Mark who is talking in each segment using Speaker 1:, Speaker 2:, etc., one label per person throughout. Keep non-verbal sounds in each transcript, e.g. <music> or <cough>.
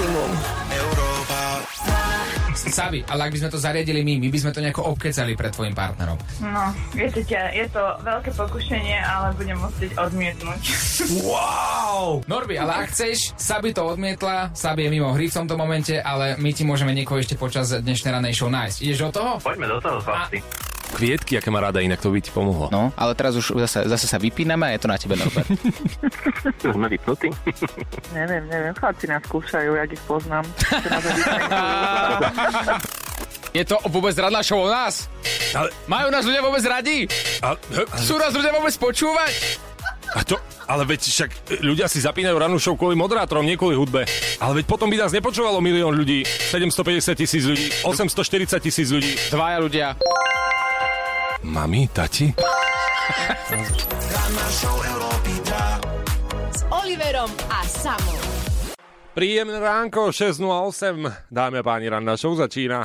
Speaker 1: maximum.
Speaker 2: Sabi, ale ak by sme to zariadili my, my by sme to nejako obkecali pred tvojim partnerom.
Speaker 3: No, viete, je to veľké pokušenie, ale budem musieť odmietnúť.
Speaker 2: Wow! Norby, ale ak chceš, Sabi to odmietla, Sabi je mimo hry v tomto momente, ale my ti môžeme niekoho ešte počas dnešnej ranej show nájsť. Ideš do toho?
Speaker 4: Poďme do toho, chlapci.
Speaker 5: Kvietky, aké má rada, inak to by ti pomohlo.
Speaker 6: No, ale teraz už zase, zase sa vypíname a je to na tebe, Norbert. <laughs>
Speaker 4: Sme vypnutí.
Speaker 3: neviem, neviem, chlapci nás skúšajú, jak ich poznám.
Speaker 6: Je to vôbec radná show o nás?
Speaker 5: Ale,
Speaker 6: Majú nás ľudia vôbec radi?
Speaker 5: ale,
Speaker 6: Chcú nás ľudia vôbec počúvať?
Speaker 5: a to, ale veď však ľudia si zapínajú rannú show kvôli moderátorom, nie kvôli hudbe. Ale veď potom by nás nepočúvalo milión ľudí, 750 tisíc ľudí, 840 tisíc ľudí.
Speaker 6: Dvaja ľudia.
Speaker 5: Mami, tati?
Speaker 1: S Oliverom a Samom.
Speaker 5: Príjemné ránko, 6.08. Dámy a páni, ranná show začína.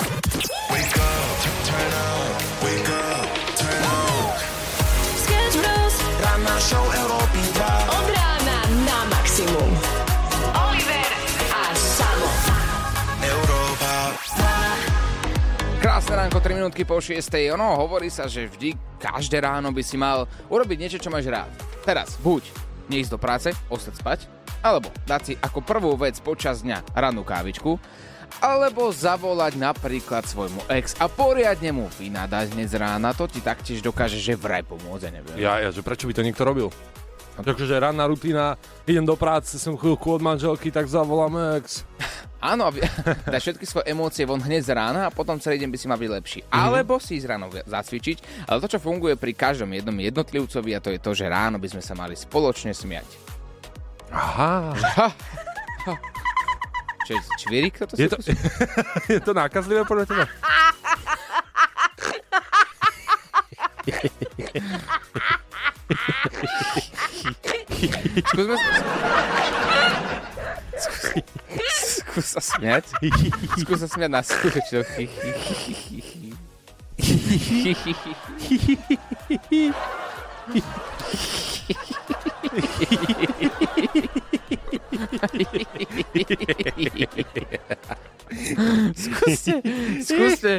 Speaker 6: Krásne ránko, 3 minútky po 6. Ono, hovorí sa, že vždy, každé ráno by si mal urobiť niečo, čo máš rád. Teraz, buď neísť do práce, ostať spať, alebo dať si ako prvú vec počas dňa rannú kávičku, alebo zavolať napríklad svojmu ex a poriadne mu vynadať dnes rána, to ti taktiež dokáže, že vraj pomôcť, ja neviem.
Speaker 5: Ja, ja, že prečo by to niekto robil? Takže ranná rutina, idem do práce, som chvíľku od manželky, tak zavolám ex.
Speaker 6: Áno, aby- <laughs> dať všetky svoje emócie von hneď z rána a potom celý deň by si mal byť lepší.
Speaker 5: Mhm.
Speaker 6: Mm-hmm. Alebo si ísť ráno zacvičiť, ale to, čo funguje pri každom jednom jednotlivcovi, a to je to, že ráno by sme sa mali spoločne smiať.
Speaker 5: Aha, <laughs>
Speaker 6: Čo čvirik toto?
Speaker 5: je to, <laughs> je to nákazlivé podľa teba?
Speaker 6: Skúsme sa... Skús, skús sa smiať. Skús sa smiať na skutočnú. Skúste, skúste.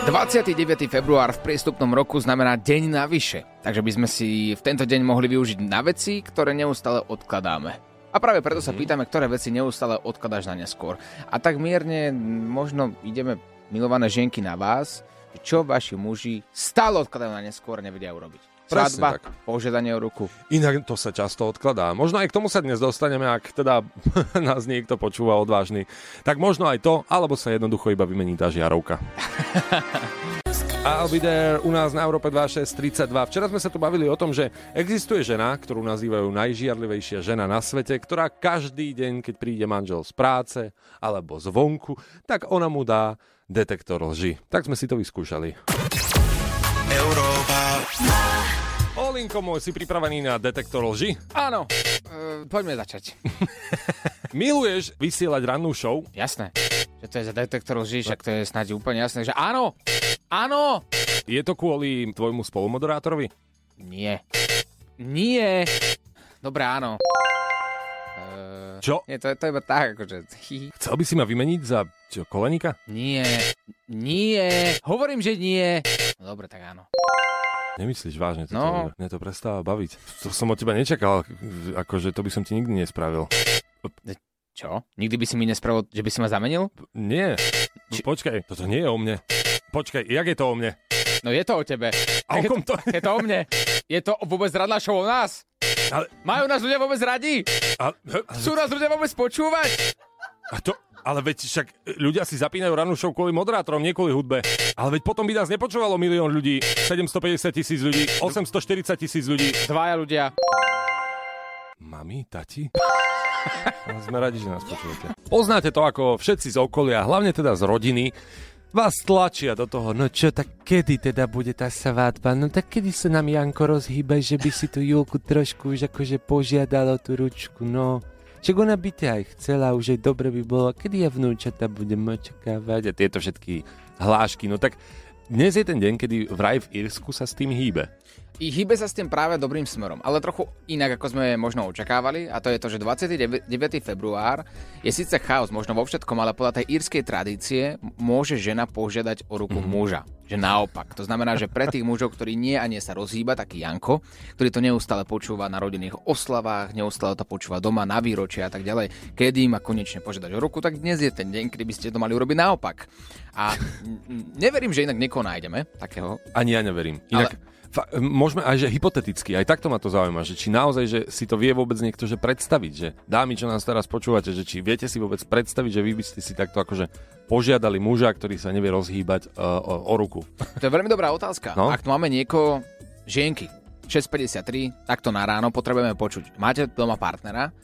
Speaker 6: 29. február v priestupnom roku znamená deň navyše, takže by sme si v tento deň mohli využiť na veci, ktoré neustále odkladáme. A práve preto sa pýtame, ktoré veci neustále odkladáš na neskôr. A tak mierne možno ideme, milované ženky, na vás, čo vaši muži stále odkladajú na neskôr, nevedia urobiť.
Speaker 5: Presne
Speaker 6: Svadba,
Speaker 5: tak.
Speaker 6: požiadanie o ruku.
Speaker 5: Inak to sa často odkladá. Možno aj k tomu sa dnes dostaneme, ak teda <laughs> nás niekto počúva odvážny. Tak možno aj to, alebo sa jednoducho iba vymení tá žiarovka. <laughs> I'll be there u nás na Európe 2632. Včera sme sa tu bavili o tom, že existuje žena, ktorú nazývajú najžiarlivejšia žena na svete, ktorá každý deň, keď príde manžel z práce alebo zvonku, tak ona mu dá detektor lži. Tak sme si to vyskúšali. Olinko môj, si pripravený na detektor lži?
Speaker 6: Áno, e, poďme začať. <laughs>
Speaker 5: Miluješ vysielať rannú show?
Speaker 6: Jasné, že to je za detektor lží, však to je snáď úplne jasné, že áno, áno,
Speaker 5: Je to kvôli tvojmu spolumoderátorovi?
Speaker 6: Nie. Nie. Dobre, áno. Uh,
Speaker 5: Čo?
Speaker 6: nie, to, je- to je iba tak, akože...
Speaker 5: Chcel by si ma vymeniť za čo, kolenika?
Speaker 6: Nie. Nie. Hovorím, že nie. No dobre, tak áno.
Speaker 5: Nemyslíš vážne toto?
Speaker 6: No.
Speaker 5: Mne to prestáva baviť. To som od teba nečakal, akože to by som ti nikdy nespravil.
Speaker 6: Čo? Nikdy by si mi nespravil, že by si ma zamenil?
Speaker 5: Nie.
Speaker 6: Či-
Speaker 5: Počkaj, toto nie je o mne. Počkaj, jak je to o mne?
Speaker 6: No je to o tebe.
Speaker 5: A o
Speaker 6: je,
Speaker 5: kom to
Speaker 6: je to o mne. Je to vôbec radná show o nás?
Speaker 5: Ale,
Speaker 6: Majú nás ľudia vôbec radi?
Speaker 5: ale,
Speaker 6: Chcú nás ľudia vôbec počúvať?
Speaker 5: A to, ale veď však ľudia si zapínajú rannú show kvôli moderátorom, nie kvôli hudbe. Ale veď potom by nás nepočúvalo milión ľudí, 750 tisíc ľudí, 840 tisíc ľudí.
Speaker 6: Dvaja ľudia.
Speaker 5: Mami, tati? No, Sme radi, že nás počúvate. Poznáte to ako všetci z okolia, hlavne teda z rodiny, vás tlačia do toho, no čo, tak kedy teda bude tá svadba? No tak kedy sa nám Janko rozhýbe, že by si tu Julku trošku už akože požiadalo tú ručku, no. Čak ona by te aj chcela, už aj dobre by bolo, kedy ja vnúčata budem očakávať a tieto všetky hlášky. No tak dnes je ten deň, kedy vraj v Írsku sa s tým hýbe.
Speaker 6: I hýbe sa s tým práve dobrým smerom, ale trochu inak, ako sme možno očakávali, a to je to, že 29. február je síce chaos možno vo všetkom, ale podľa tej írskej tradície môže žena požiadať o ruku mm-hmm. muža. Že naopak. To znamená, že pre tých mužov, ktorí nie a nie sa rozhýba, taký Janko, ktorý to neustále počúva na rodinných oslavách, neustále to počúva doma na výročia a tak ďalej, kedy má konečne požiadať o ruku, tak dnes je ten deň, kedy by ste to mali urobiť naopak. A neverím, že inak niekoho nájdeme, takého.
Speaker 5: Ani ja neverím. Inak... Ale môžeme aj, že hypoteticky, aj takto ma to zaujíma, že či naozaj, že si to vie vôbec niekto, že predstaviť, že dámy, čo nás teraz počúvate, že či viete si vôbec predstaviť, že vy by ste si takto akože požiadali muža, ktorý sa nevie rozhýbať uh, o, o ruku.
Speaker 6: To je veľmi dobrá otázka. No? Ak tu máme niekoho, žienky, 6.53, takto na ráno potrebujeme počuť. Máte doma partnera,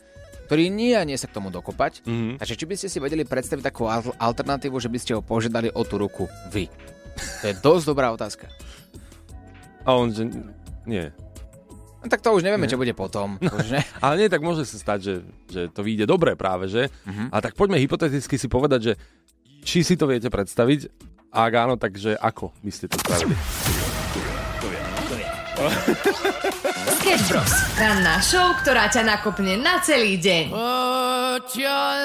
Speaker 6: ktorý nie a nie sa k tomu dokopať. Mm-hmm. Takže či by ste si vedeli predstaviť takú alternatívu, že by ste ho požiadali o tú ruku vy? To je dosť dobrá otázka.
Speaker 5: A on, že nie.
Speaker 6: No, tak to už nevieme, nie. čo bude potom. No, už ne? <laughs>
Speaker 5: Ale nie, tak môže sa stať, že, že to vyjde dobre práve, že? Uh-huh. A tak poďme hypoteticky si povedať, že či si to viete predstaviť, a ak áno, takže ako by ste to spravili?
Speaker 1: Sketch Bros. Ranná show, ktorá ťa nakopne na celý deň. Put your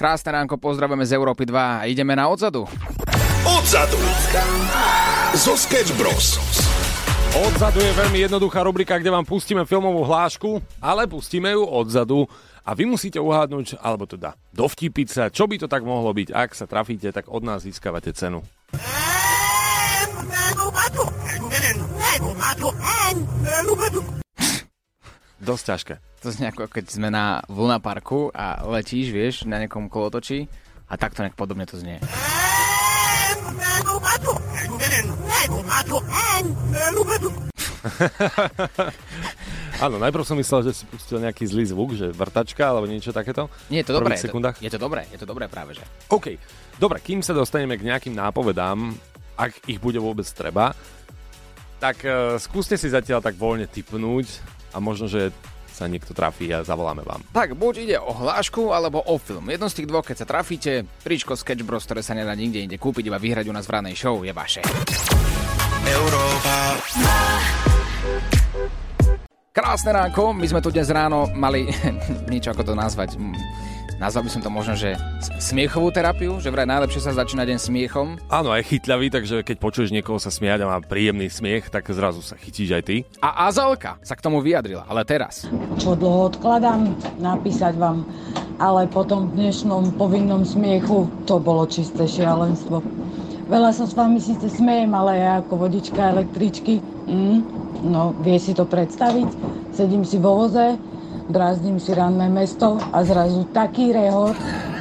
Speaker 6: Krásne ránko, pozdravujeme z Európy 2 a ideme na odzadu.
Speaker 7: Odzadu! Zo Sketch Bros.
Speaker 5: Odzadu je veľmi jednoduchá rubrika, kde vám pustíme filmovú hlášku, ale pustíme ju odzadu a vy musíte uhádnuť, alebo teda dovtipiť sa, čo by to tak mohlo byť. Ak sa trafíte, tak od nás získavate cenu. Dosť ťažké.
Speaker 6: To znie ako keď sme na Luna Parku a letíš, vieš, na nejakom kolotočí a takto nejak podobne to znie. <laughs>
Speaker 5: Áno, najprv som myslel, že si pustil nejaký zlý zvuk, že vrtačka alebo niečo takéto.
Speaker 6: Nie, je to dobré. Je to, je to dobré, je to dobré práve, že.
Speaker 5: OK, dobre, kým sa dostaneme k nejakým nápovedám, ak ich bude vôbec treba, tak uh, skúste si zatiaľ tak voľne typnúť a možno, že sa niekto trafí a zavoláme vám.
Speaker 6: Tak, buď ide o hlášku alebo o film. Jedno z tých dvoch, keď sa trafíte, tričko Sketch Bros, ktoré sa nedá nikde inde kúpiť, iba vyhrať u nás v ranej show, je vaše. Európa. Krásne ránko, my sme tu dnes ráno mali <laughs> niečo ako to nazvať nazval by som to možno, že smiechovú terapiu, že vraj najlepšie sa začína deň smiechom.
Speaker 5: Áno, aj chytľavý, takže keď počuješ niekoho sa smiať a má príjemný smiech, tak zrazu sa chytíš aj ty.
Speaker 6: A Azalka sa k tomu vyjadrila, ale teraz.
Speaker 8: Čo dlho odkladám napísať vám, ale po tom dnešnom povinnom smiechu to bolo čisté šialenstvo. Veľa sa s vami síce smejem, ale ja ako vodička električky, mm, no vie si to predstaviť. Sedím si vo voze, drázdnim si ranné mesto a zrazu taký rehot,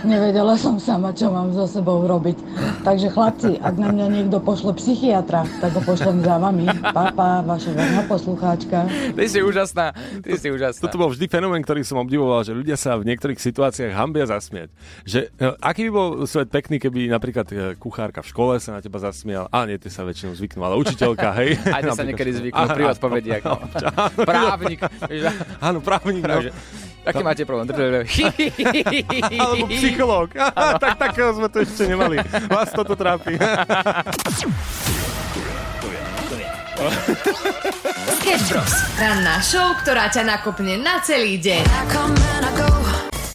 Speaker 8: nevedela som sama, čo mám so sebou robiť. Takže chlapci, ak na mňa niekto pošle psychiatra, tak ho pošlem za vami. Papa, vaša verná poslucháčka.
Speaker 6: Ty si úžasná, ty si úžasná.
Speaker 5: Toto bol vždy fenomén, ktorý som obdivoval, že ľudia sa v niektorých situáciách hambia zasmiať. Že, e, aký by bol svet pekný, keby napríklad e, kuchárka v škole sa na teba zasmial, a nie, ty sa väčšinou zvyknú, ale učiteľka, <laughs> hej.
Speaker 6: Aj sa niekedy zvyknú pri odpovediach. No. Právnik.
Speaker 5: Áno, právnik. No.
Speaker 6: Aký máte problém? <laughs> <laughs>
Speaker 5: Alebo psychológ. <laughs> tak takého sme to ešte nemali. Vás toto trápi. <laughs>
Speaker 1: Sketch Bros. Ranná show, ktorá ťa nakopne na celý deň.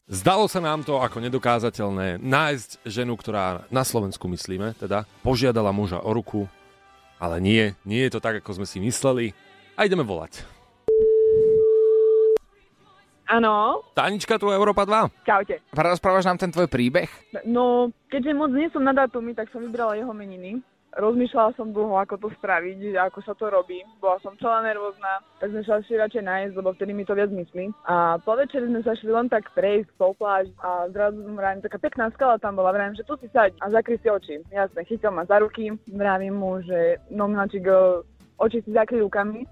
Speaker 5: Zdalo sa nám to ako nedokázateľné nájsť ženu, ktorá na Slovensku myslíme, teda požiadala muža o ruku, ale nie, nie je to tak, ako sme si mysleli a ideme volať.
Speaker 3: Áno.
Speaker 5: Tanička, tu Európa 2.
Speaker 3: Čaute.
Speaker 6: Rozprávaš nám ten tvoj príbeh?
Speaker 3: No, keďže moc nie som na datumy, tak som vybrala jeho meniny. Rozmýšľala som dlho, ako to spraviť, ako sa to robí. Bola som celá nervózna, tak sme sa šli radšej nájsť, lebo vtedy mi to viac myslí. A po večeri sme sa šli len tak prejsť po pláž a zrazu vravím, taká pekná skala tam bola, vravím, že tu si saď a zakry si oči. Jasne, chytil ma za ruky, vravím mu, že no mnačik, oči si zakry rukami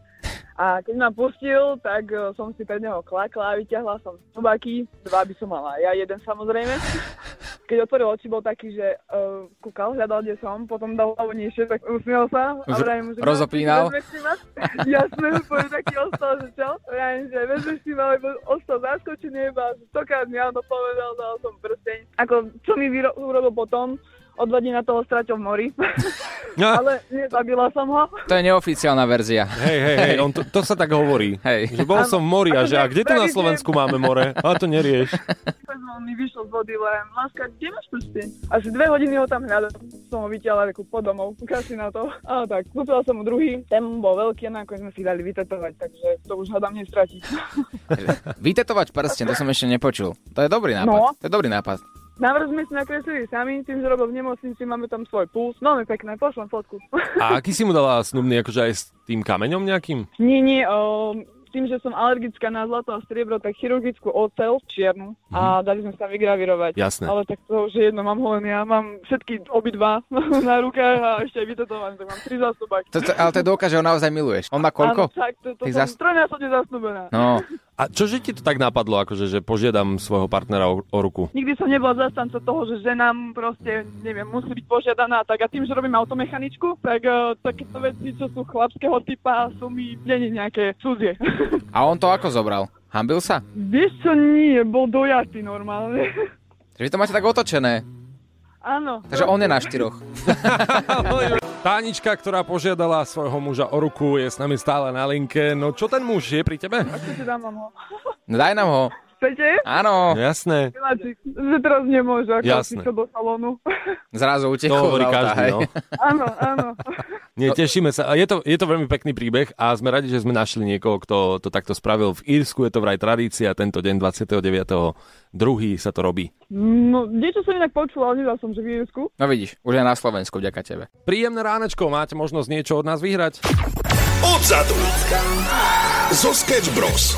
Speaker 3: a keď ma pustil, tak uh, som si pred neho klakla a vyťahla som tubaky. Dva by som mala ja, jeden samozrejme. keď otvoril oči, bol taký, že uh, kúkal, hľadal, kde som, potom dal hlavu nižšie, tak usmiel sa. A vrajím že
Speaker 6: rozopínal? <laughs>
Speaker 3: Jasné, úplne taký ostal, že čo? Vrajím, že vezmeš si ma, lebo ostal zaskočený, iba stokrát mi áno povedal, dal som prsteň. Ako, čo mi vyro- urobil potom, o dva dní na toho stratil v mori.
Speaker 5: No. <laughs>
Speaker 3: Ale nezabila som ho.
Speaker 6: To je neoficiálna verzia.
Speaker 5: Hej, hej, hej, on to, to sa tak hovorí.
Speaker 6: Hej.
Speaker 5: Že bol som v mori a že a kde tu na Slovensku máme more? A to nerieš.
Speaker 3: On mi vyšiel z vody len, láska, kde máš prsteň? Asi dve hodiny ho tam hľadal. Som ho vytiahla reku po domov, ukáž si na to. A tak, kúpila som mu druhý, ten bol veľký, a nakoniec sme si dali vytetovať, takže to už hľadám nestratiť. <laughs>
Speaker 6: Vytetovať prsten, to som ešte nepočul. To je dobrý nápad.
Speaker 3: No.
Speaker 6: To je dobrý nápad.
Speaker 3: Návrh sme si nakreslili sami, tým, že robil v nemocnici, máme tam svoj puls. Veľmi pekné, pošlem fotku. <laughs>
Speaker 5: A aký si mu dala snubný, akože aj s tým kameňom nejakým?
Speaker 3: nie, nie, o, tým, že som alergická na zlato a striebro, tak chirurgickú ocel čiernu a dali sme sa vygravirovať.
Speaker 5: Jasné.
Speaker 3: Ale tak to už je jedno, mám ho len ja, mám všetky obidva <laughs> na rukách a ešte aj vytetované, tak mám tri zásobáky.
Speaker 6: To, to, ale to je dôkaz, že ho naozaj miluješ. On má koľko?
Speaker 3: Áno, tak, to, to som
Speaker 6: zas-
Speaker 3: trojnásobne zasnúbená.
Speaker 6: No, <laughs>
Speaker 5: A čože ti to tak napadlo, akože, že požiadam svojho partnera o, o ruku?
Speaker 3: Nikdy som nebola zastanca toho, že ženám proste, neviem, musí byť požiadaná tak. A tým, že robím automechaničku, tak uh, takéto veci, čo sú chlapského typa, sú mi nie nejaké cudzie.
Speaker 6: a on to ako zobral? Hambil sa?
Speaker 3: Vieš čo, nie, bol dojatý normálne.
Speaker 6: Že vy to máte tak otočené.
Speaker 3: Áno.
Speaker 6: Takže on je na štyroch. <laughs> <laughs>
Speaker 5: Tánička, ktorá požiadala svojho muža o ruku, je s nami stále na linke. No čo ten muž je pri tebe?
Speaker 3: Chcete dám vám ho.
Speaker 6: No daj nám ho.
Speaker 3: Chcete?
Speaker 6: Áno.
Speaker 5: Jasné.
Speaker 3: Miláčik, že teraz nemôže, ako
Speaker 5: Jasné.
Speaker 3: si to do salónu. <laughs>
Speaker 6: Zrazu
Speaker 5: To
Speaker 6: utekol
Speaker 5: hovorí
Speaker 6: z auta,
Speaker 5: každý, no.
Speaker 3: áno, áno. <laughs>
Speaker 5: Nie, tešíme sa. Je to, je to veľmi pekný príbeh a sme radi, že sme našli niekoho, kto to takto spravil. V Írsku je to vraj tradícia, tento deň 29. druhý sa to robí.
Speaker 3: No, niečo som inak počula, ale nedal som, že v Írsku.
Speaker 6: No vidíš, už je na Slovensku, vďaka tebe.
Speaker 5: Príjemné ránečko, máte možnosť niečo od nás vyhrať?
Speaker 7: Odzadu. Zo Sketch Bros.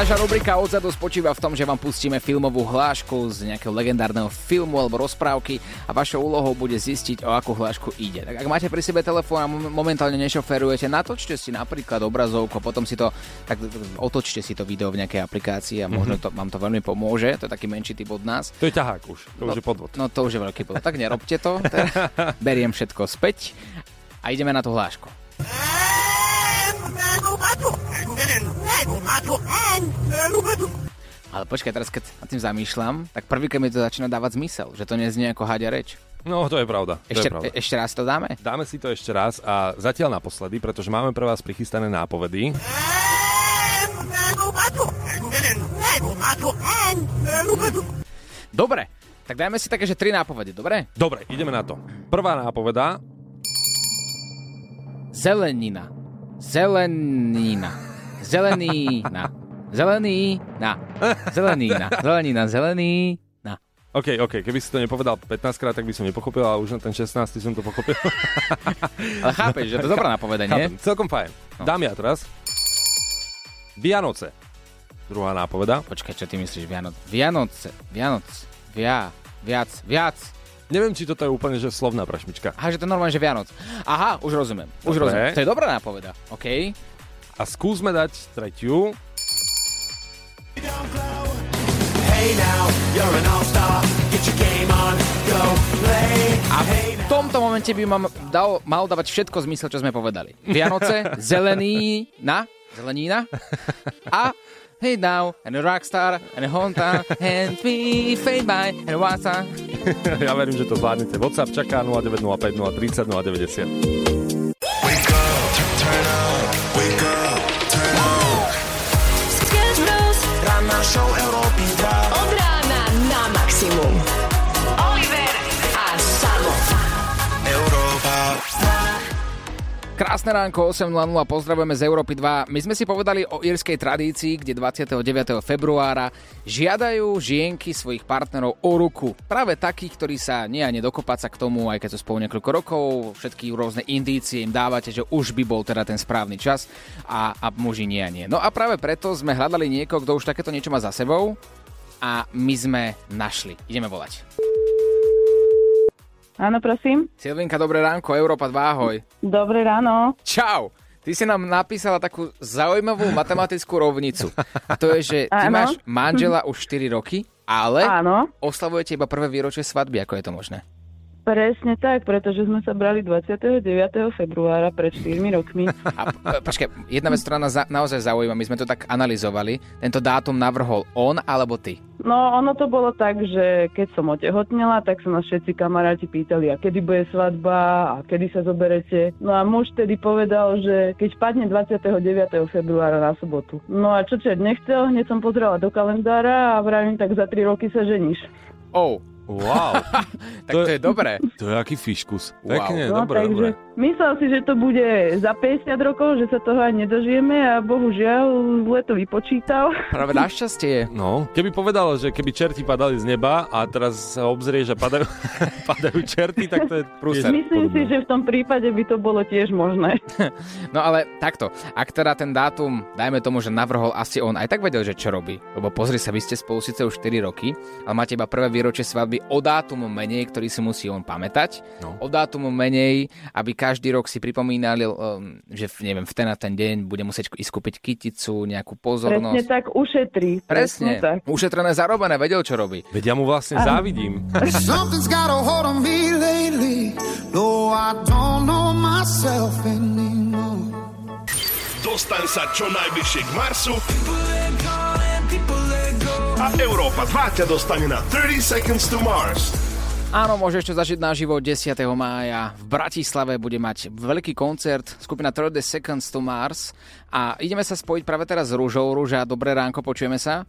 Speaker 6: Naša rubrika odzadu spočíva v tom, že vám pustíme filmovú hlášku z nejakého legendárneho filmu alebo rozprávky a vašou úlohou bude zistiť, o akú hlášku ide. Tak ak máte pri sebe telefón a mom- momentálne nešoferujete, natočte si napríklad obrazovku, potom si to, tak otočte si to video v nejakej aplikácii a možno to, vám to veľmi pomôže. To je taký menší typ od nás.
Speaker 5: To je ťahák už, to už je podvod.
Speaker 6: No to už je veľký podvod. Tak nerobte to. Teda <laughs> beriem všetko späť a ideme na tú hlášku. Ale počkaj, teraz keď nad tým zamýšľam, tak prvýkrát mi to začína dávať zmysel, že to neznie ako hadia reč.
Speaker 5: No, to je pravda. To
Speaker 6: Ešte,
Speaker 5: je pravda.
Speaker 6: e- ešte raz to dáme?
Speaker 5: Dáme si to ešte raz a zatiaľ naposledy, pretože máme pre vás prichystané nápovedy.
Speaker 6: Dobre, tak dajme si také, že tri nápovede, dobre?
Speaker 5: Dobre, ideme na to. Prvá nápoveda.
Speaker 6: Zelenina. Zelenina. Zelenína. Zelenína. Zelenína. Zelenina. Zelenína.
Speaker 5: OK, OK, keby si to nepovedal 15 krát, tak by som nepochopil, ale už na ten 16 som to pochopil. <laughs>
Speaker 6: Ale chápeš, že to je dobrá nápoveda, nie?
Speaker 5: Chápem, celkom fajn.
Speaker 6: No.
Speaker 5: Dám ja teraz. Vianoce. Druhá nápoveda.
Speaker 6: Počkaj, čo ty myslíš? Vianoce. Vianoce. Vianoce. Via. Viac. Viac.
Speaker 5: Neviem, či toto je úplne že slovná prašmička.
Speaker 6: Aha, že to normálne, že Vianoc. Aha, už rozumiem. Už
Speaker 5: Dobre.
Speaker 6: rozumiem. To je dobrá nápoveda. OK.
Speaker 5: A skúsme dať tretiu.
Speaker 6: A v tomto momente by mám dal, mal dávať všetko zmysel, čo sme povedali. Vianoce, <laughs> zelený, na, zelenína a Hey now, and a rockstar, and a hometown, and we fade by, and what's
Speaker 5: ja verím, že to zvládnete. WhatsApp čaká 0905 030 090.
Speaker 7: show Európy
Speaker 6: Krásne ránko, 8.00, pozdravujeme z Európy 2. My sme si povedali o írskej tradícii, kde 29. februára žiadajú žienky svojich partnerov o ruku. Práve takých, ktorí sa nie a nedokopať sa k tomu, aj keď sú spolu niekoľko rokov, všetky rôzne indície im dávate, že už by bol teda ten správny čas a, a muži nie a nie. No a práve preto sme hľadali niekoho, kto už takéto niečo má za sebou a my sme našli. Ideme volať.
Speaker 3: Áno, prosím.
Speaker 6: Silvinka, dobré ránko, Európa 2, ahoj.
Speaker 3: Dobré ráno.
Speaker 6: Čau! Ty si nám napísala takú zaujímavú matematickú rovnicu. A to je, že ty
Speaker 3: Áno.
Speaker 6: máš manžela už 4 roky ale
Speaker 9: Áno,
Speaker 6: oslavujete iba prvé výročie svadby, ako je to možné?
Speaker 9: Presne tak, pretože sme sa brali 29. februára pred 4 rokmi.
Speaker 6: A e, počkaj, jedna vec, ktorá nás za, naozaj zaujíma, my sme to tak analyzovali, tento dátum navrhol on alebo ty?
Speaker 9: No, ono to bolo tak, že keď som otehotnela, tak sa nás všetci kamaráti pýtali, a kedy bude svadba, a kedy sa zoberete. No a muž tedy povedal, že keď padne 29. februára na sobotu. No a čo čert nechcel, hneď som pozrela do kalendára a vravím, tak za 3 roky sa ženíš.
Speaker 6: Oh,
Speaker 5: Wow, <laughs>
Speaker 6: tak to je dobré.
Speaker 5: to je aký fiškus.
Speaker 6: Wow.
Speaker 5: Pekne,
Speaker 9: No,
Speaker 5: dobre,
Speaker 9: takže
Speaker 5: dobre.
Speaker 9: Myslel si, že to bude za 50 rokov, že sa toho aj nedožijeme a bohužiaľ zle to vypočítal. <laughs>
Speaker 6: Práve našťastie.
Speaker 5: No, keby povedal, že keby čerti padali z neba a teraz sa obzrieš a padajú, <laughs> padajú čerty, tak to je
Speaker 6: Prúser.
Speaker 9: Myslím si,
Speaker 5: podobné.
Speaker 9: že v tom prípade by to bolo tiež možné. <laughs>
Speaker 6: No ale takto, ak teda ten dátum, dajme tomu, že navrhol asi on, aj tak vedel, že čo robí. Lebo pozri sa, vy ste spolu síce už 4 roky, ale máte iba prvé výročie svadby o dátum menej, ktorý si musí on pamätať.
Speaker 5: No.
Speaker 6: O dátum menej, aby každý rok si pripomínali, um, že neviem, v ten a ten deň bude musieť ísť kúpiť kyticu, nejakú
Speaker 9: Presne
Speaker 6: pozornosť.
Speaker 9: tak ušetrí.
Speaker 6: Presne.
Speaker 9: tak.
Speaker 6: Ušetrené, zarobené, vedel, čo robí.
Speaker 5: Veď ja mu vlastne závidím. <laughs>
Speaker 10: Something's got a hold on me lately. No, I don't know myself anymore.
Speaker 7: Dostaň sa čo najbližšie k Marsu a Európa 2 ťa dostane na 30 Seconds to Mars.
Speaker 6: Áno, môžeš to zažiť naživo 10. mája. V Bratislave bude mať veľký koncert skupina 30 Seconds to Mars a ideme sa spojiť práve teraz s Rúžou. Rúža, dobré ránko, počujeme sa?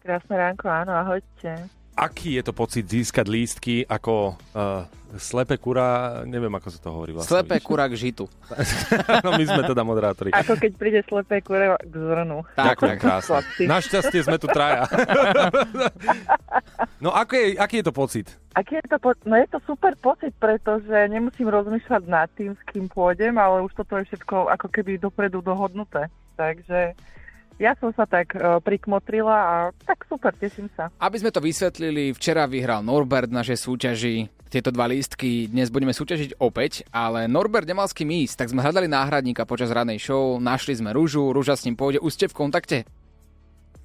Speaker 9: Krásne ránko, áno, ahojte.
Speaker 5: Aký je to pocit získať lístky ako uh, slepé kura, neviem ako sa to hovorí vlastne.
Speaker 6: Slepé kura k žitu. <laughs>
Speaker 5: no my sme teda moderátori.
Speaker 9: Ako keď príde slepé kure k zrnu.
Speaker 6: Tak,
Speaker 5: Ďakujem
Speaker 6: tak.
Speaker 5: krásne. Našťastie sme tu traja. <laughs> no ako je, aký je to pocit?
Speaker 9: Aký je to po- no je to super pocit, pretože nemusím rozmýšľať nad tým, s kým pôjdem, ale už toto je všetko ako keby dopredu dohodnuté. Takže ja som sa tak uh, prikmotrila a tak super, teším sa.
Speaker 6: Aby sme to vysvetlili, včera vyhral Norbert v našej súťaži tieto dva lístky. Dnes budeme súťažiť opäť, ale Norbert nemal s kým ísť, tak sme hľadali náhradníka počas radnej show, našli sme Rúžu, Rúža s ním pôjde. Už ste v kontakte?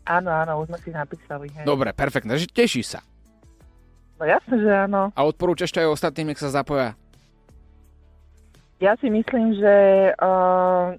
Speaker 9: Áno, áno, už sme si napísali. Hej.
Speaker 6: Dobre, perfektne, takže tešíš sa.
Speaker 9: No jasne, že áno.
Speaker 6: A odporúčaš to aj ostatným, nech sa zapoja.
Speaker 9: Ja si myslím, že uh,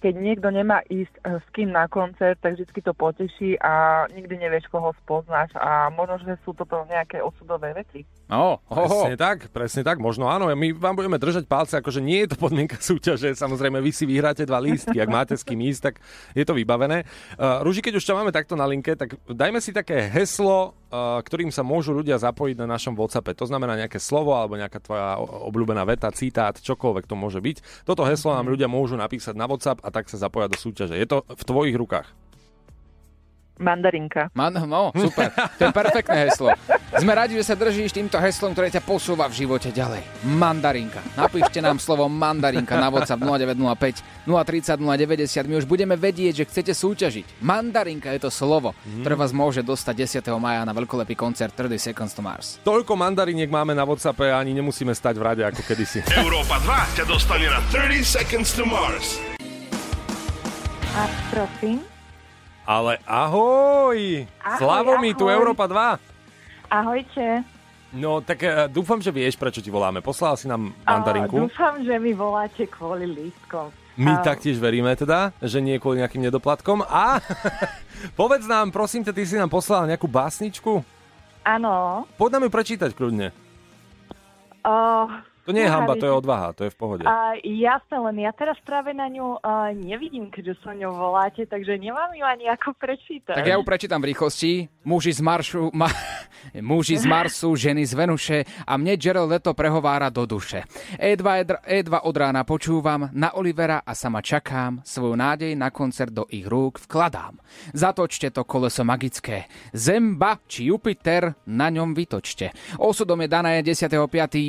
Speaker 9: keď niekto nemá ísť uh, s kým na koncert, tak vždy to poteší a nikdy nevieš, koho spoznáš a možno, že sú toto nejaké osudové veci.
Speaker 6: No, ho, ho.
Speaker 5: Presne tak, presne tak, možno áno. My vám budeme držať palce, akože nie je to podmienka <laughs> súťaže, samozrejme vy si vyhráte dva lístky, ak máte s kým ísť, tak je to vybavené. Uh, Ruži, keď už ťa máme takto na linke, tak dajme si také heslo, uh, ktorým sa môžu ľudia zapojiť na našom WhatsAppe. To znamená nejaké slovo alebo nejaká tvoja obľúbená veta, citát, čokoľvek to môže byť. Toto heslo nám ľudia môžu napísať na WhatsApp a tak sa zapoja do súťaže. Je to v tvojich rukách.
Speaker 9: Mandarinka.
Speaker 6: Man, no, super. To je perfektné heslo. Sme radi, že sa držíš týmto heslom, ktoré ťa posúva v živote ďalej. Mandarinka. Napíšte nám slovo mandarinka na WhatsApp 0905 030 090. My už budeme vedieť, že chcete súťažiť. Mandarinka je to slovo, ktoré vás môže dostať 10. maja na veľkolepý koncert 30 Seconds to Mars.
Speaker 5: Toľko mandariniek máme na WhatsAppe a ani nemusíme stať v rade ako kedysi.
Speaker 7: Európa 2 ťa dostane na 30 Seconds to Mars.
Speaker 9: A prosím?
Speaker 5: Ale ahoj!
Speaker 9: Ahoj,
Speaker 5: Slavo mi tu. Európa 2.
Speaker 9: Ahojte.
Speaker 5: No tak e, dúfam, že vieš, prečo ti voláme. Poslal si nám mandarinku.
Speaker 9: dúfam, že mi voláte kvôli lístkom.
Speaker 5: My
Speaker 9: A-
Speaker 5: taktiež veríme teda, že nie kvôli nejakým nedoplatkom. A <laughs> povedz nám, prosím ťa, ty si nám poslal nejakú básničku?
Speaker 9: Áno.
Speaker 5: Poď nám ju prečítať kľudne.
Speaker 9: Uh,
Speaker 5: To nie je hamba, to je odvaha, to je v pohode.
Speaker 9: A jasné, len ja teraz práve na ňu uh, nevidím, keďže sa ňou voláte, takže nemám ju ani ako prečítať.
Speaker 6: Tak ja ju prečítam v rýchlosti. Muži z Maršu, ma, <laughs> muži z Marsu, ženy z Venuše a mne Gerald Leto prehovára do duše. E2, E2 E2 od rána počúvam, na Olivera a sama čakám, svoju nádej na koncert do ich rúk vkladám. Zatočte to koleso magické. Zemba či Jupiter, na ňom vytočte. Osudom je dané 10.5.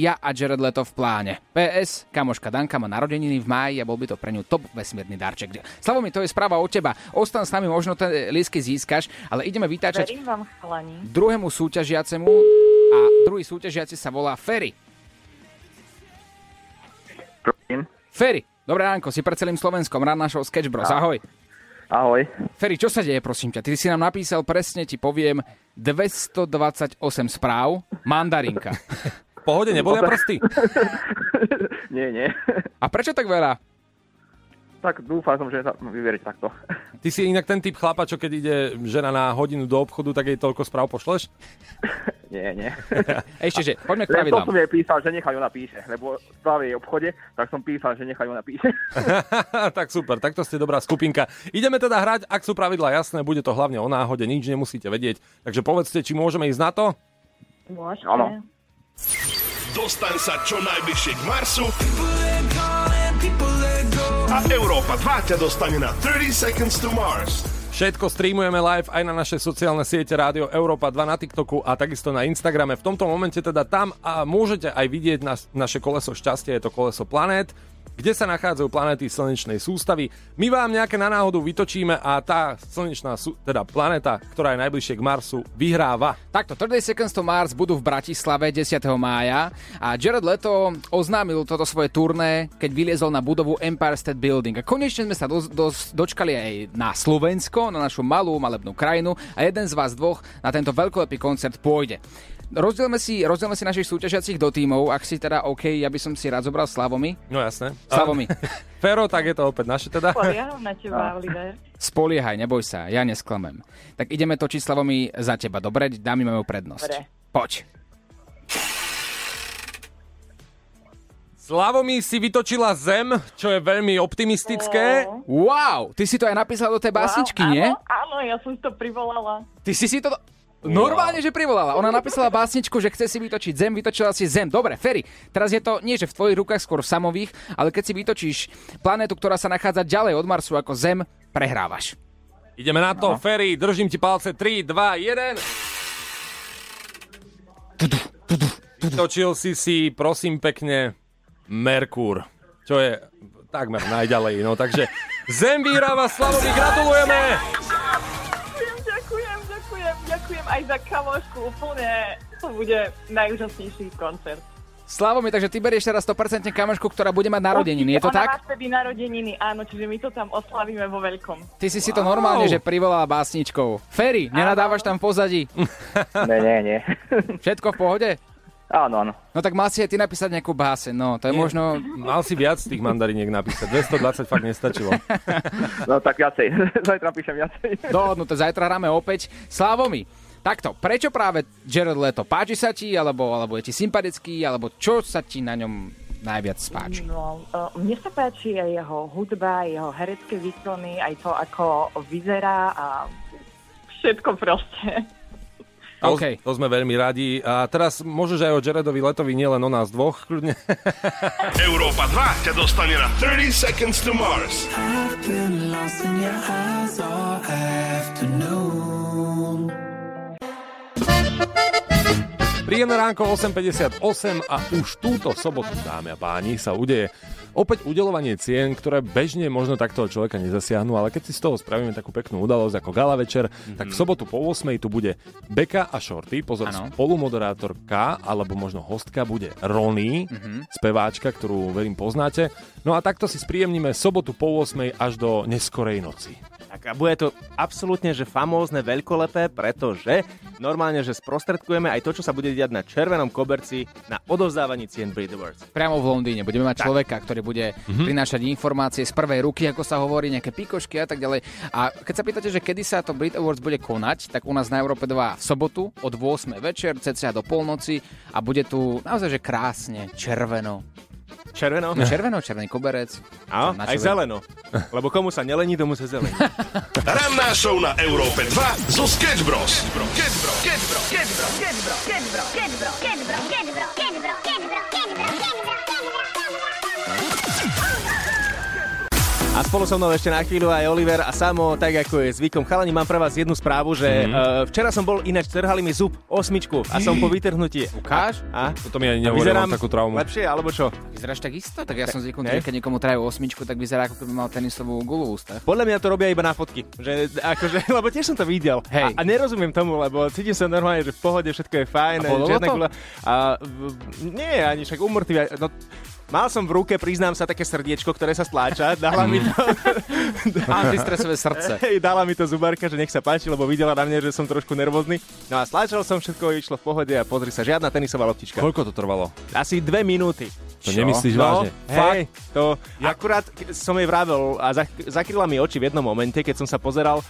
Speaker 6: ja a Jared Leto v pláne. PS, kamoška Danka má narodeniny v máji a bol by to pre ňu top vesmírny darček. Slavo mi, to je správa od teba. Ostan s nami, možno tie lísky získaš, ale ideme vytáčať
Speaker 9: vám,
Speaker 6: druhému súťažiacemu a druhý súťažiaci sa volá Ferry.
Speaker 11: Prosím.
Speaker 6: Ferry, dobré ránko, si pre celým Slovenskom, rád našou Sketch Bros. Ahoj.
Speaker 11: Ahoj.
Speaker 6: Ferry, čo sa deje, prosím ťa? Ty si nám napísal presne, ti poviem, 228 správ, mandarinka. <laughs>
Speaker 5: Pohode, nebolia prsty? <laughs>
Speaker 11: nie, nie.
Speaker 6: A prečo tak veľa?
Speaker 11: Tak dúfam som, že sa vyberiete takto.
Speaker 5: Ty si inak ten typ chlapa, čo keď ide žena na hodinu do obchodu, tak jej toľko správ pošleš? <laughs>
Speaker 11: Nie, nie. <laughs>
Speaker 6: Ešte, že poďme k
Speaker 11: Len to
Speaker 6: pravidlám.
Speaker 11: som jej písal, že nechaj ona píše, lebo v jej obchode, tak som písal, že nechaj ona píše.
Speaker 5: tak super, takto ste dobrá skupinka. Ideme teda hrať, ak sú pravidlá jasné, bude to hlavne o náhode, nič nemusíte vedieť. Takže povedzte, či môžeme ísť na to?
Speaker 12: Môžete.
Speaker 11: Áno.
Speaker 7: Dostaň sa čo najbližšie k Marsu a Európa 2 ťa dostane na 30 Seconds to Mars.
Speaker 5: Všetko streamujeme live aj na naše sociálne siete Rádio Európa 2 na TikToku a takisto na Instagrame. V tomto momente teda tam a môžete aj vidieť na, naše koleso šťastia, je to koleso planét, kde sa nachádzajú planéty slnečnej sústavy. My vám nejaké na náhodu vytočíme a tá slnečná, teda planéta, ktorá je najbližšie k Marsu, vyhráva.
Speaker 6: Takto, 30 Seconds to Mars budú v Bratislave 10. mája a Jared Leto oznámil toto svoje turné, keď vyliezol na budovu Empire State Building. A konečne sme sa do, do, dočkali aj na Slovensko, na našu malú malebnú krajinu a jeden z vás dvoch na tento veľkolepý koncert pôjde. Rozdielme si, rozdielme si našich súťažiacich do tímov, ak si teda OK, ja by som si rád zobral Slavomy.
Speaker 5: No jasné.
Speaker 6: Slavomy. <laughs>
Speaker 5: Fero, tak je to opäť naše teda.
Speaker 12: Poliaham na teba, <laughs> Oliver.
Speaker 6: Spoliehaj, neboj sa, ja nesklamem. Tak ideme točiť Slavomy za teba, dobre? Dámy majú prednosť.
Speaker 12: Dobre.
Speaker 6: Poď.
Speaker 5: Slavomí si vytočila zem, čo je veľmi optimistické.
Speaker 6: Wow, ty si to aj napísal do tej básničky,
Speaker 12: wow,
Speaker 6: nie?
Speaker 12: Áno, áno, ja som to privolala.
Speaker 6: Ty si si to... Normálne, že privolala. Ona napísala básničku, že chce si vytočiť zem, vytočila si zem. Dobre, Ferry, teraz je to nie, že v tvojich rukách, skôr v samových, ale keď si vytočíš planétu, ktorá sa nachádza ďalej od Marsu ako Zem, prehrávaš.
Speaker 5: Ideme na to, Ferry, držím ti palce, 3, 2, 1. Vytočil si si, prosím pekne, Merkúr, čo je takmer najďalej, no takže Zem vyhráva Slavovi, gratulujeme!
Speaker 12: Aj za kamošku, úplne to bude najúžasnejší koncert.
Speaker 6: Slavomi, takže ty berieš teraz 100% kamošku, ktorá bude mať narodeniny, je to
Speaker 12: Ona má
Speaker 6: tak?
Speaker 12: vtedy narodeniny, áno, čiže my to tam oslavíme vo veľkom.
Speaker 6: Ty si si to normálne, že privolala básničkou. Ferry, nenadávaš tam pozadí?
Speaker 11: nie, nie, nie.
Speaker 6: Všetko v pohode?
Speaker 11: Áno, áno.
Speaker 6: No tak mal si aj ty napísať nejakú báseň, no to je
Speaker 5: Nie.
Speaker 6: možno...
Speaker 5: Mal si viac tých mandariniek napísať, 220 fakt nestačilo.
Speaker 11: No tak viacej. <laughs> Zajtra píšem viacej.
Speaker 6: Dohodnuté, zajtra hráme opäť. Slávomi, takto, prečo práve Jared Leto? Páči sa ti, alebo, alebo je ti sympatický, alebo čo sa ti na ňom najviac páči?
Speaker 12: No, uh, mne sa páči aj jeho hudba, jeho herecké výkony, aj to, ako vyzerá a všetko proste.
Speaker 5: To,
Speaker 6: OK.
Speaker 5: to sme veľmi radi. A teraz môžeš aj o Jaredovi Letovi, nielen o nás dvoch, kľudne. <laughs>
Speaker 7: Európa 2 ťa dostane na 30 Seconds to Mars.
Speaker 13: I've been lost in your eyes all afternoon.
Speaker 5: Príjemné ránko 8.58 a už túto sobotu, dámy a páni, sa udeje opäť udelovanie cien, ktoré bežne možno takto človeka nezasiahnu, ale keď si z toho spravíme takú peknú udalosť ako gala večer, mm-hmm. tak v sobotu po 8 tu bude Beka a Shorty, pozor,
Speaker 6: Áno.
Speaker 5: spolumoderátorka alebo možno hostka bude Rony,
Speaker 6: Mhm.
Speaker 5: speváčka, ktorú verím poznáte. No a takto si spríjemníme sobotu po 8 až do neskorej noci.
Speaker 14: Tak a bude to absolútne, že famózne, veľkolepé, pretože normálne, že sprostredkujeme aj to, čo sa bude diať na červenom koberci na odovzdávaní cien Brit Awards.
Speaker 6: Priamo v Londýne. Budeme mať človeka, ktorý bude
Speaker 14: Mhm.
Speaker 6: prinášať informácie z prvej ruky, ako sa hovorí, nejaké pikošky a tak ďalej. A keď sa pýtate, že kedy sa to Brit Awards bude konať, tak u nás na Európe 2 v sobotu od 8 večer, cca do polnoci a bude tu naozaj, že krásne, červeno.
Speaker 14: Červeno?
Speaker 6: No, červeno, červený koberec.
Speaker 14: A, aj zeleno. Lebo komu sa nelení, tomu sa zelení. <laughs>
Speaker 7: Ranná show na Európe 2 zo Sketch Bros.
Speaker 14: A spolu so mnou ešte na chvíľu aj Oliver a Samo, tak ako je zvykom. Chalani, mám pre vás jednu správu, že
Speaker 5: Mhm.
Speaker 14: uh, včera som bol ináč, trhali mi zub osmičku a som po vytrhnutí.
Speaker 6: Ukáž?
Speaker 14: A?
Speaker 5: Toto mi ani mám takú traumu.
Speaker 14: Lepšie, alebo čo?
Speaker 6: Vyzeráš tak isto? Tak ja som zvyknutý, keď niekomu trajú osmičku, tak vyzerá ako keby mal tenisovú gulu v ústach.
Speaker 14: Podľa mňa to robia iba na fotky. Že, akože, <laughs> lebo tiež som to videl.
Speaker 6: Hej.
Speaker 14: A, a nerozumiem tomu, lebo cítim sa normálne, že v pohode všetko je fajn.
Speaker 6: A.
Speaker 14: A nie, ani však umrtvý. No, mal som v ruke, priznám sa, také srdiečko, ktoré sa stláča. Dala mi to... <laughs>
Speaker 6: Antistresové srdce.
Speaker 14: Hej, dala mi to zubarka, že nech sa páči, lebo videla na mne, že som trošku nervózny. No a stláčal som všetko, išlo v pohode a pozri sa, žiadna tenisová loptička.
Speaker 5: Koľko to trvalo?
Speaker 14: Asi dve minúty.
Speaker 5: To nemyslíš
Speaker 14: no,
Speaker 5: vážne?
Speaker 14: Hej, to akurát som jej vravel a zak- zakryla mi oči v jednom momente, keď som sa pozeral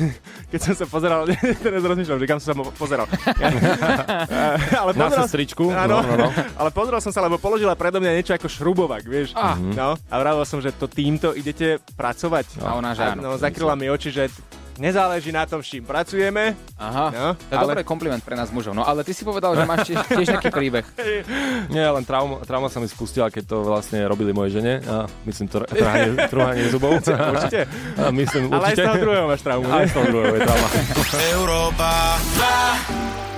Speaker 14: <laughs> keď som sa pozeral, <laughs> teraz rozmýšľam, že kam som sa mo- pozeral. <laughs> ale
Speaker 5: Na
Speaker 14: pozeral,
Speaker 5: sestričku?
Speaker 14: Áno,
Speaker 5: No, no, no.
Speaker 14: ale pozeral som sa, lebo položila predo mňa niečo ako šrubovák, vieš.
Speaker 6: Ah.
Speaker 14: No, a vravel som, že to týmto idete pracovať.
Speaker 6: A ona, že áno.
Speaker 14: No, zakryla mi oči, že nezáleží na tom, s čím pracujeme.
Speaker 6: Aha,
Speaker 14: No,
Speaker 6: to je
Speaker 14: ale-
Speaker 6: dobrý kompliment pre nás mužov. No ale ty si povedal, že máš tiež, tiež nejaký príbeh. <laughs>
Speaker 5: Nie, len trauma, trauma sa mi spustila, keď to vlastne robili moje žene. A myslím to trhanie, <laughs> trhanie zubov.
Speaker 14: Určite.
Speaker 5: A myslím,
Speaker 14: Ale aj
Speaker 5: určite.
Speaker 14: z toho druhého máš traumu,
Speaker 5: Aj z toho druhého je trauma.
Speaker 13: Európa 2